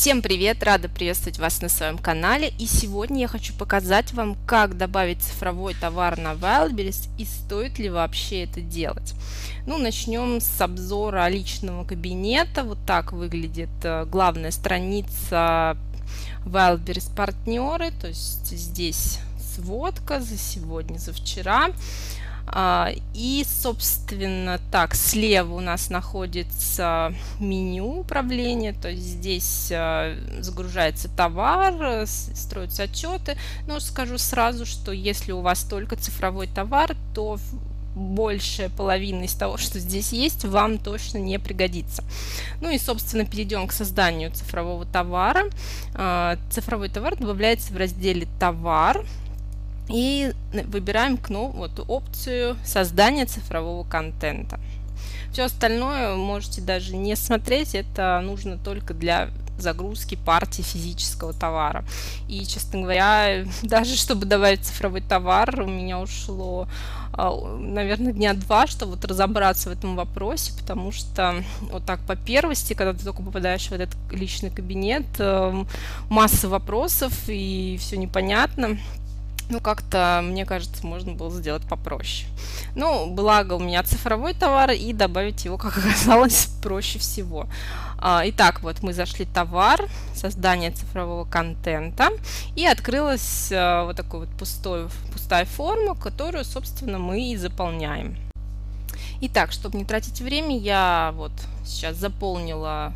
Всем привет! Рада приветствовать вас на своем канале и сегодня я хочу показать вам, как добавить цифровой товар на Wildberries и стоит ли вообще это делать. Ну, начнем с обзора личного кабинета. Вот так выглядит э, главная страница Wildberries партнеры, то есть здесь сводка за сегодня, за вчера. А, и, собственно, так, слева у нас находится меню управления, то есть здесь а, загружается товар, строятся отчеты. Но скажу сразу, что если у вас только цифровой товар, то большая половина из того, что здесь есть, вам точно не пригодится. Ну и, собственно, перейдем к созданию цифрового товара. А, цифровой товар добавляется в разделе «Товар», и выбираем кнопку, вот, опцию создания цифрового контента. Все остальное можете даже не смотреть, это нужно только для загрузки партии физического товара. И, честно говоря, даже чтобы добавить цифровой товар, у меня ушло, а, наверное, дня два, чтобы вот разобраться в этом вопросе, потому что вот так по первости, когда ты только попадаешь в этот личный кабинет, эм, масса вопросов и все непонятно. Ну, как-то, мне кажется, можно было сделать попроще. Ну, благо у меня цифровой товар, и добавить его, как оказалось, проще всего. А, итак, вот мы зашли товар, создание цифрового контента, и открылась а, вот такой вот пустой, пустая форма, которую, собственно, мы и заполняем. Итак, чтобы не тратить время, я вот сейчас заполнила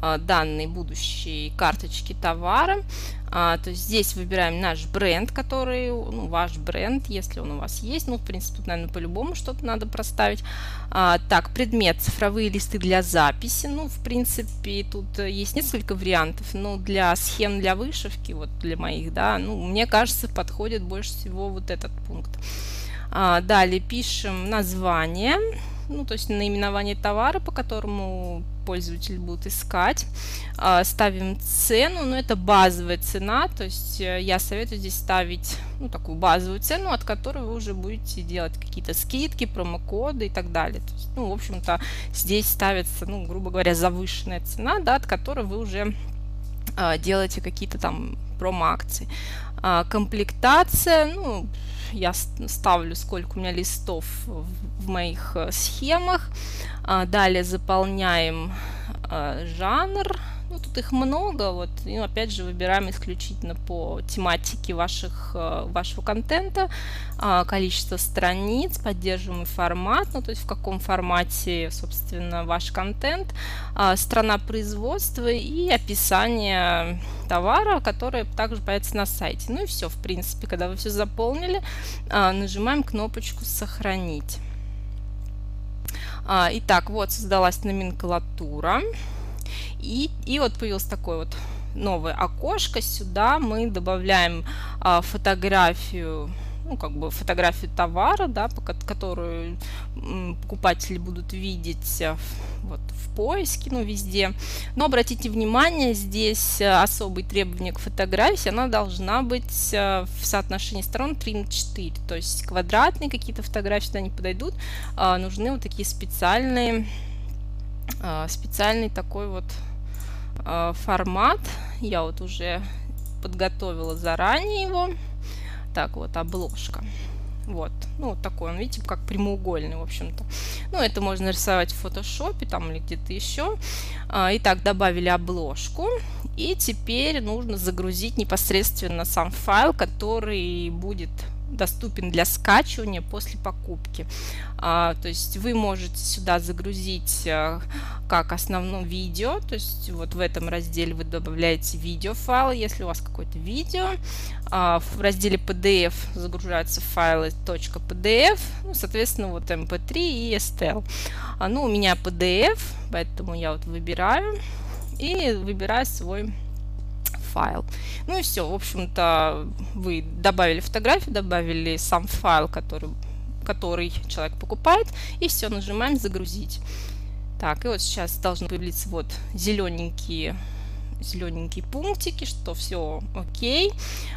данные будущей карточки товара. А, то есть здесь выбираем наш бренд, который, ну, ваш бренд, если он у вас есть. Ну, в принципе, тут, наверное, по-любому что-то надо проставить. А, так, предмет, цифровые листы для записи. Ну, в принципе, тут есть несколько вариантов. Но для схем для вышивки, вот для моих, да, ну, мне кажется, подходит больше всего вот этот пункт. А, далее пишем название ну, то есть наименование товара, по которому пользователь будет искать. А, ставим цену, но это базовая цена, то есть э, я советую здесь ставить ну, такую базовую цену, от которой вы уже будете делать какие-то скидки, промокоды и так далее. То есть, ну, в общем-то, здесь ставится, ну, грубо говоря, завышенная цена, да, от которой вы уже а, делаете какие-то там промо-акции. А, комплектация, ну, я ставлю, сколько у меня листов в моих э, схемах. А, далее заполняем э, жанр. Ну, тут их много, вот, и опять же выбираем исключительно по тематике ваших, э, вашего контента, а, количество страниц, поддерживаемый формат, ну, то есть в каком формате, собственно, ваш контент, а, страна производства и описание товара, которое также появится на сайте. Ну и все, в принципе, когда вы все заполнили, а, нажимаем кнопочку «Сохранить». Итак, вот создалась номенклатура. И, и вот появилось такое вот новое окошко. Сюда мы добавляем а, фотографию ну, как бы фотографию товара, да, которую покупатели будут видеть э, вот, в поиске, ну, везде. Но обратите внимание, здесь э, особые требования к фотографии, она должна быть э, в соотношении сторон 3 на 4, то есть квадратные какие-то фотографии сюда не подойдут, а нужны вот такие специальные, специальный такой вот э, формат. Я вот уже подготовила заранее его. Так, вот обложка. Вот, ну, вот такой он, видите, как прямоугольный, в общем-то. Ну, это можно рисовать в фотошопе там или где-то еще. А, итак, добавили обложку. И теперь нужно загрузить непосредственно сам файл, который будет доступен для скачивания после покупки. А, то есть вы можете сюда загрузить а, как основное видео, то есть вот в этом разделе вы добавляете видеофайлы, если у вас какое-то видео. А, в разделе PDF загружаются файлы .pdf, ну, соответственно, вот mp3 и stl. А, ну, у меня PDF, поэтому я вот выбираю и выбираю свой файл. Ну и все, в общем-то, вы добавили фотографию, добавили сам файл, который, который человек покупает, и все, нажимаем «Загрузить». Так, и вот сейчас должны появиться вот зелененькие зелененькие пунктики, что все окей.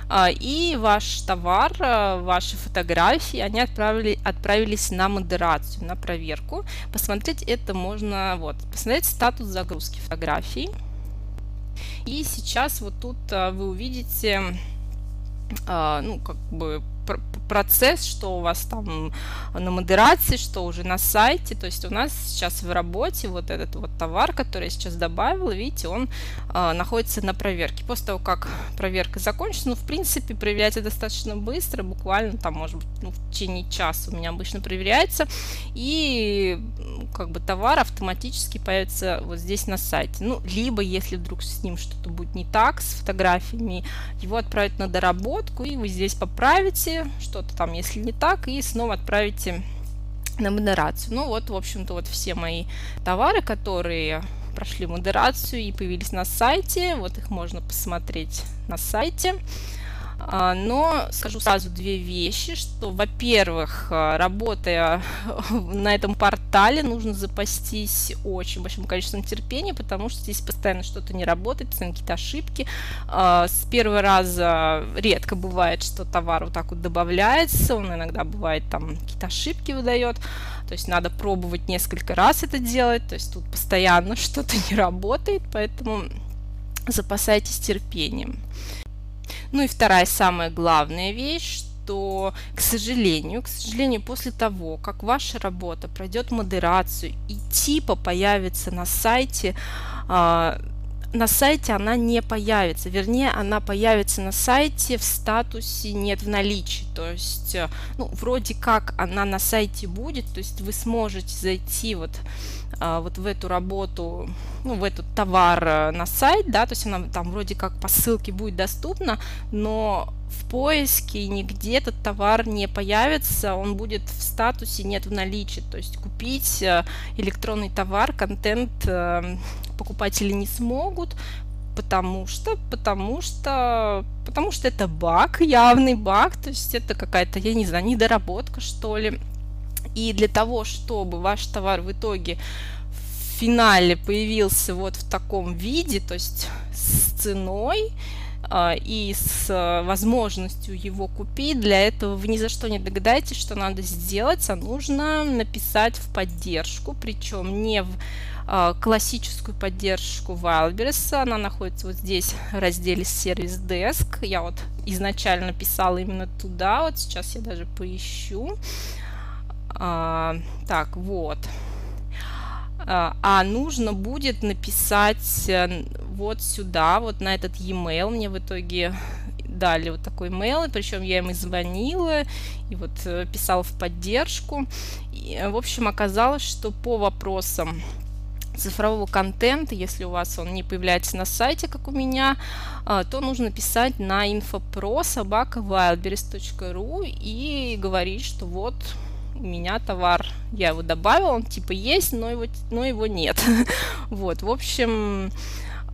А, и ваш товар, а, ваши фотографии, они отправили, отправились на модерацию, на проверку. Посмотреть это можно, вот, посмотреть статус загрузки фотографий. И сейчас вот тут а, вы увидите, а, ну, как бы процесс, что у вас там на модерации, что уже на сайте. То есть у нас сейчас в работе вот этот вот товар, который я сейчас добавила, видите, он э, находится на проверке. После того, как проверка закончится, ну, в принципе, проверяется достаточно быстро, буквально там, может быть, ну, в течение часа у меня обычно проверяется, и как бы товар автоматически появится вот здесь на сайте. Ну, либо, если вдруг с ним что-то будет не так, с фотографиями, его отправят на доработку, и вы здесь поправите, что-то там, если не так, и снова отправите на модерацию. Ну вот, в общем-то, вот все мои товары, которые прошли модерацию и появились на сайте, вот их можно посмотреть на сайте. А, но скажу сразу две вещи, что, во-первых, а, работая на этом портале, нужно запастись очень большим количеством терпения, потому что здесь постоянно что-то не работает, постоянно какие-то ошибки. А, с первого раза редко бывает, что товар вот так вот добавляется, он иногда бывает там какие-то ошибки выдает, то есть надо пробовать несколько раз это делать, то есть тут постоянно что-то не работает, поэтому запасайтесь терпением. Ну и вторая самая главная вещь, что, к сожалению, к сожалению, после того, как ваша работа пройдет модерацию и типа появится на сайте, а, на сайте она не появится, вернее, она появится на сайте в статусе нет в наличии, то есть, э, ну, вроде как она на сайте будет, то есть вы сможете зайти вот вот в эту работу, ну, в этот товар э, на сайт, да, то есть она там вроде как по ссылке будет доступна, но в поиске нигде этот товар не появится, он будет в статусе нет в наличии, то есть купить э, электронный товар, контент э, покупатели не смогут, потому что, потому что, потому что это баг, явный баг, то есть это какая-то, я не знаю, недоработка, что ли. И для того, чтобы ваш товар в итоге в финале появился вот в таком виде, то есть с ценой, а, и с возможностью его купить. Для этого вы ни за что не догадаетесь, что надо сделать, а нужно написать в поддержку, причем не в а, классическую поддержку Wildberries. Она находится вот здесь в разделе сервис Desk. Я вот изначально писала именно туда, вот сейчас я даже поищу. А, так, вот. А, а нужно будет написать э, вот сюда, вот на этот e-mail. Мне в итоге дали вот такой mail, причем я им и звонила, и вот э, писала в поддержку. И, в общем, оказалось, что по вопросам цифрового контента, если у вас он не появляется на сайте, как у меня, а, то нужно писать на infopro и говорить, что вот у меня товар, я его добавил, он типа есть, но его, но его нет. вот, в общем,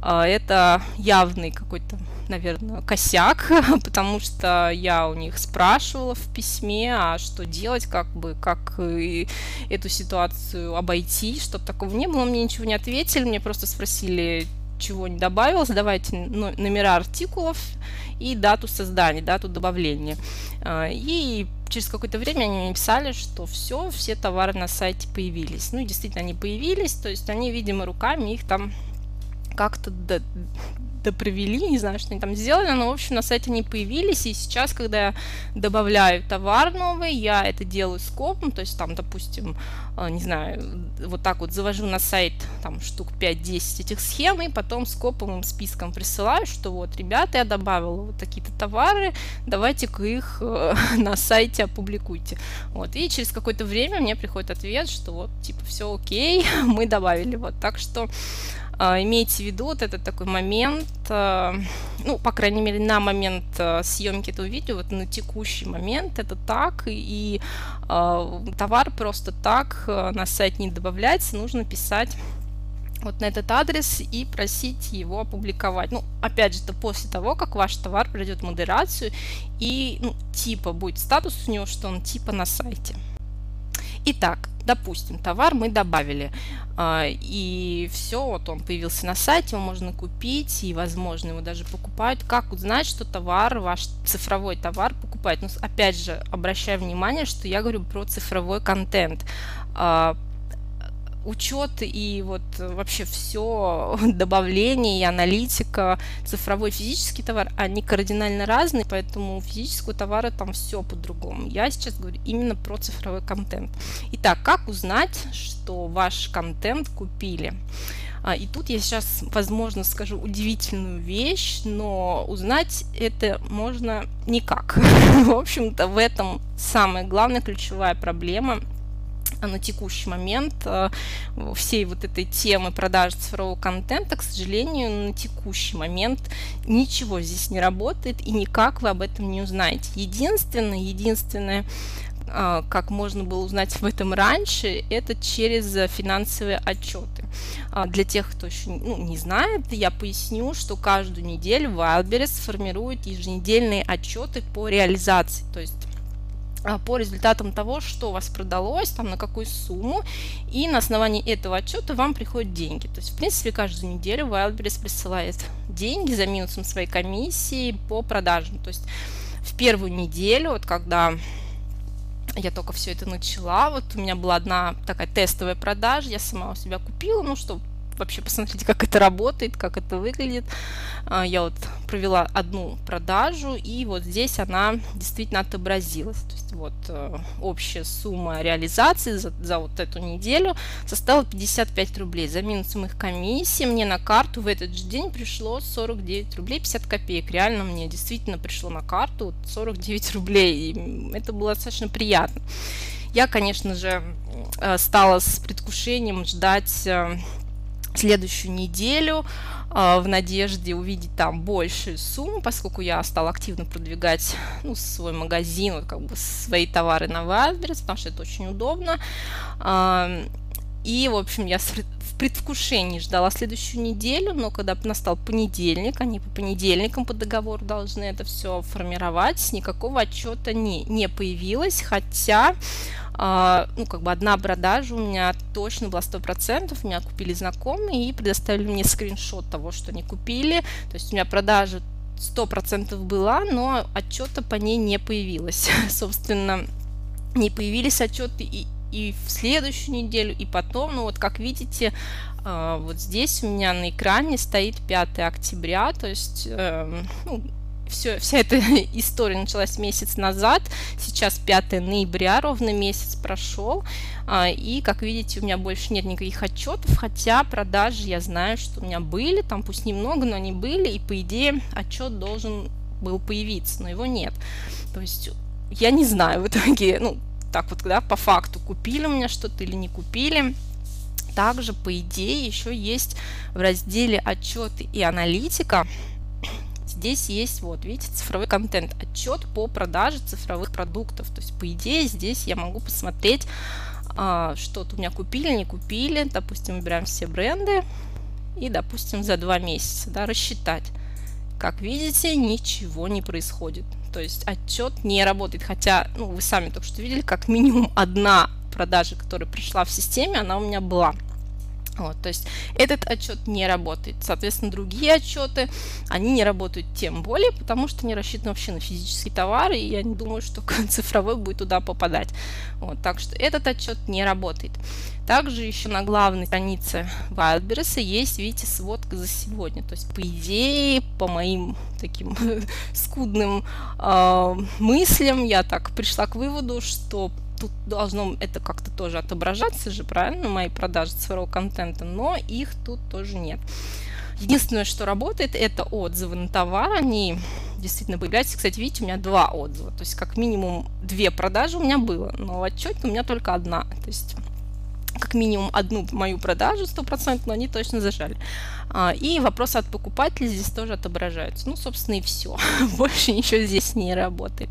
а, это явный какой-то, наверное, косяк, потому что я у них спрашивала в письме, а что делать, как бы, как эту ситуацию обойти, чтобы такого не было. Мне ничего не ответили, мне просто спросили, чего не добавилось, давайте номера артикулов и дату создания, дату добавления. А, и через какое-то время они мне писали, что все, все товары на сайте появились. Ну и действительно они появились, то есть они, видимо, руками их там как-то допровели, не знаю, что они там сделали, но, в общем, на сайте они появились, и сейчас, когда я добавляю товар новый, я это делаю скопом, то есть там, допустим, э, не знаю, вот так вот завожу на сайт там штук 5-10 этих схем, и потом скоповым списком присылаю, что вот, ребята, я добавила вот такие-то товары, давайте-ка их э, на сайте опубликуйте. Вот, и через какое-то время мне приходит ответ, что вот, типа, все окей, мы добавили, вот, так что имейте в виду вот этот такой момент, а, ну, по крайней мере, на момент а, съемки этого видео, вот на текущий момент это так, и товар просто так на сайт не добавляется, нужно писать вот на этот адрес и просить его опубликовать. Ну, опять же, это после того, как ваш товар пройдет модерацию и ну, типа будет статус у него, что он типа на сайте. Итак, допустим, товар мы добавили, а, и все, вот он появился на сайте, его можно купить, и, возможно, его даже покупают. Как узнать, что товар, ваш цифровой товар покупает? Ну, опять же, обращаю внимание, что я говорю про цифровой контент. Учет и вот вообще все добавление и аналитика, цифровой физический товар, они кардинально разные, поэтому у физического товара там все по-другому. Я сейчас говорю именно про цифровой контент. Итак, как узнать, что ваш контент купили? А, и тут я сейчас, возможно, скажу удивительную вещь, но узнать это можно никак. В общем-то, в этом самая главная ключевая проблема на текущий момент э, всей вот этой темы продажи цифрового контента, к сожалению, на текущий момент ничего здесь не работает и никак вы об этом не узнаете. Единственное, единственное, э, как можно было узнать в этом раньше, это через финансовые отчеты. А, для тех, кто еще ну, не знает, я поясню, что каждую неделю Wildberries формирует еженедельные отчеты по реализации. То есть по результатам того, что у вас продалось, там на какую сумму, и на основании этого отчета вам приходят деньги. То есть, в принципе, каждую неделю Wildberries присылает деньги за минусом своей комиссии по продажам. То есть, в первую неделю, вот когда я только все это начала, вот у меня была одна такая тестовая продажа, я сама у себя купила, ну, что вообще посмотрите, как это работает, как это выглядит. А, я вот провела одну продажу, и вот здесь она действительно отобразилась. То есть вот э, общая сумма реализации за, за вот эту неделю составила 55 рублей. За минусом их комиссии мне на карту в этот же день пришло 49 рублей 50 копеек. Реально мне действительно пришло на карту 49 рублей, и это было достаточно приятно. Я, конечно же, э, стала с предвкушением ждать э, следующую неделю э, в надежде увидеть там большую сумму, поскольку я стала активно продвигать ну, свой магазин, вот, как бы свои товары на Wildberries, потому что это очень удобно. И, в общем, я в предвкушении ждала следующую неделю, но когда настал понедельник, они по понедельникам по договору должны это все формировать, никакого отчета не, не появилось, хотя а, ну, как бы одна продажа у меня точно была 100%, меня купили знакомые и предоставили мне скриншот того, что они купили, то есть у меня продажа 100% была, но отчета по ней не появилось. Собственно, не появились отчеты и, и в следующую неделю, и потом, ну вот как видите, а, вот здесь у меня на экране стоит 5 октября, то есть эм, ну, все, вся эта история началась месяц назад, сейчас 5 ноября, ровно месяц прошел, а, и, как видите, у меня больше нет никаких отчетов, хотя продажи я знаю, что у меня были, там пусть немного, но они были, и, по идее, отчет должен был появиться, но его нет. То есть я не знаю в итоге, ну, так вот, да, по факту, купили у меня что-то или не купили. Также, по идее, еще есть в разделе отчеты и аналитика здесь есть, вот, видите, цифровой контент, отчет по продаже цифровых продуктов. То есть, по идее, здесь я могу посмотреть, а, что-то у меня купили, не купили. Допустим, выбираем все бренды и, допустим, за два месяца, да, рассчитать. Как видите, ничего не происходит. То есть отчет не работает. Хотя, ну, вы сами только что видели, как минимум одна продажа, которая пришла в системе, она у меня была. Вот, то есть этот отчет не работает. Соответственно, другие отчеты, они не работают тем более, потому что они рассчитаны вообще на физические товары, и я не думаю, что цифровой будет туда попадать. Вот, так что этот отчет не работает. Также еще на главной странице Wildberries есть, видите, сводка за сегодня. То есть, по идее, по моим таким скудным э, мыслям, я так пришла к выводу, что тут должно это как-то тоже отображаться же, правильно, мои продажи цифрового контента, но их тут тоже нет. Единственное, что работает, это отзывы на товар, они действительно появляются. Кстати, видите, у меня два отзыва, то есть как минимум две продажи у меня было, но в отчете у меня только одна, то есть как минимум одну мою продажу стопроцентно они точно зажали. А, и вопросы от покупателей здесь тоже отображаются. Ну, собственно, и все. Больше ничего здесь не работает.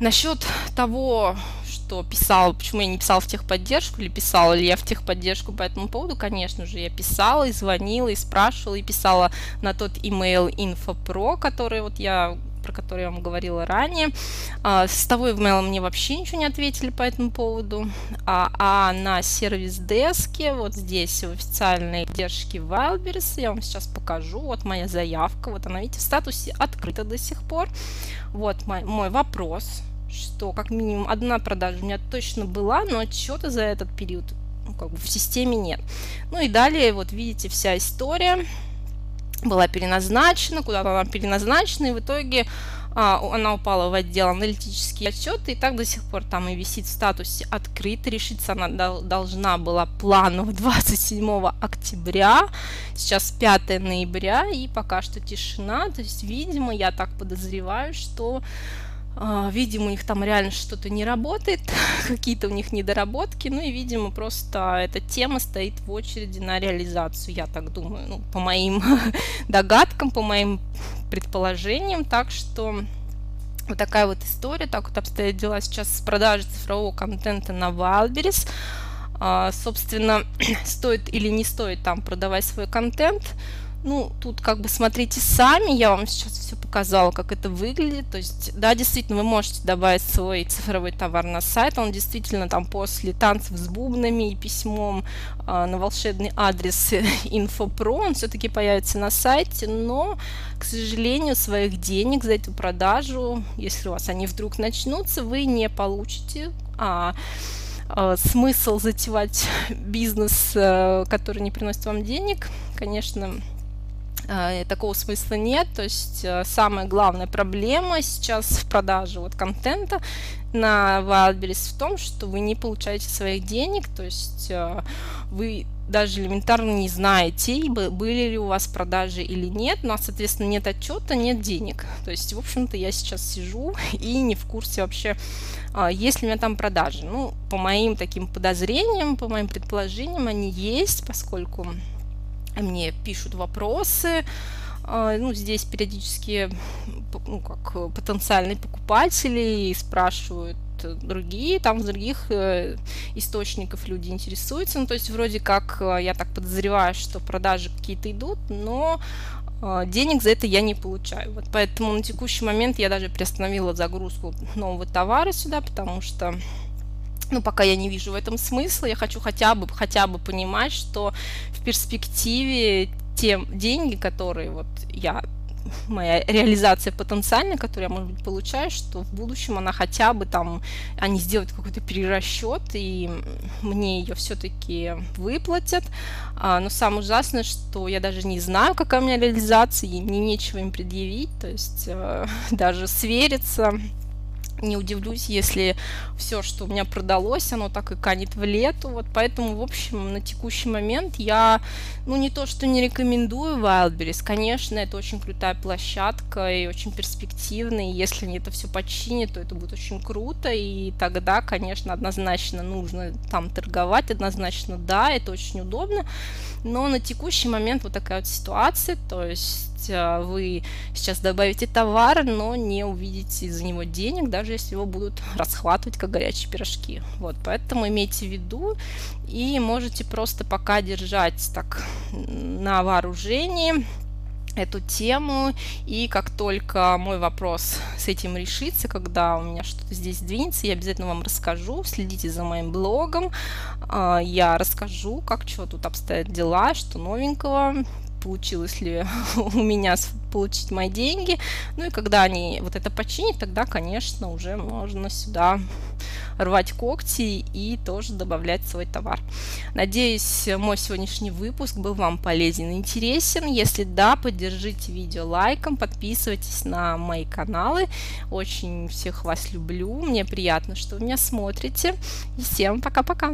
Насчет того, что писал, почему я не писала в техподдержку, или писала ли я в техподдержку по этому поводу, конечно же, я писала и звонила, и спрашивала, и писала на тот email InfoPro, который вот я про который я вам говорила ранее. А, с того email мне вообще ничего не ответили по этому поводу. А, а на сервис-деске, вот здесь в официальной поддержке Wildberries, я вам сейчас покажу. Вот моя заявка, вот она, видите, в статусе открыта до сих пор. Вот мой, мой вопрос, что как минимум одна продажа у меня точно была, но отчета за этот период как бы в системе нет. Ну и далее, вот видите, вся история была переназначена, куда-то она переназначена, и в итоге а, она упала в отдел аналитические отчеты, и так до сих пор там и висит в статусе открыт. Решиться она должна была планово 27 октября, сейчас 5 ноября, и пока что тишина. То есть, видимо, я так подозреваю, что видимо, у них там реально что-то не работает, какие-то у них недоработки, ну и, видимо, просто эта тема стоит в очереди на реализацию, я так думаю, ну, по моим догадкам, по моим предположениям, так что вот такая вот история, так вот обстоят дела сейчас с продажей цифрового контента на Wildberries. А, собственно, стоит или не стоит там продавать свой контент, ну, тут как бы смотрите сами, я вам сейчас все показала, как это выглядит. То есть, да, действительно, вы можете добавить свой цифровой товар на сайт. Он действительно там после танцев с бубнами и письмом э, на волшебный адрес InfoPro, он все-таки появится на сайте, но, к сожалению, своих денег за эту продажу, если у вас они вдруг начнутся, вы не получите. А, а смысл затевать бизнес, э, который не приносит вам денег, конечно, такого смысла нет. То есть э, самая главная проблема сейчас в продаже вот контента на Wildberries в том, что вы не получаете своих денег, то есть э, вы даже элементарно не знаете, были ли у вас продажи или нет, но, соответственно, нет отчета, нет денег. То есть, в общем-то, я сейчас сижу и не в курсе вообще, есть ли у меня там продажи. Ну, по моим таким подозрениям, по моим предположениям, они есть, поскольку мне пишут вопросы, а, ну, здесь периодически, ну, как потенциальные покупатели спрашивают другие, там с других э, источников люди интересуются, ну, то есть вроде как э, я так подозреваю, что продажи какие-то идут, но э, денег за это я не получаю. Вот поэтому на текущий момент я даже приостановила загрузку нового товара сюда, потому что ну, пока я не вижу в этом смысла, я хочу хотя бы, хотя бы понимать, что в перспективе те деньги, которые вот я моя реализация потенциальная, которую я, может быть, получаю, что в будущем она хотя бы там, они сделают какой-то перерасчет, и мне ее все-таки выплатят. А, но самое ужасное, что я даже не знаю, какая у меня реализация, и мне нечего им предъявить, то есть э, даже свериться не удивлюсь, если все, что у меня продалось, оно так и канет в лету. Вот поэтому, в общем, на текущий момент я, ну, не то, что не рекомендую Wildberries. Конечно, это очень крутая площадка и очень перспективная. И если они это все починят, то это будет очень круто. И тогда, конечно, однозначно нужно там торговать. Однозначно, да, это очень удобно. Но на текущий момент вот такая вот ситуация. То есть есть а, вы сейчас добавите товар, но не увидите за него денег, даже если его будут расхватывать как горячие пирожки. Вот, поэтому имейте в виду и можете просто пока держать так на вооружении эту тему, и как только мой вопрос с этим решится, когда у меня что-то здесь двинется, я обязательно вам расскажу, следите за моим блогом, а, я расскажу, как что тут обстоят дела, что новенького, получилось ли у меня получить мои деньги. Ну и когда они вот это починят, тогда, конечно, уже можно сюда рвать когти и тоже добавлять свой товар. Надеюсь, мой сегодняшний выпуск был вам полезен и интересен. Если да, поддержите видео лайком, подписывайтесь на мои каналы. Очень всех вас люблю. Мне приятно, что вы меня смотрите. И всем пока-пока.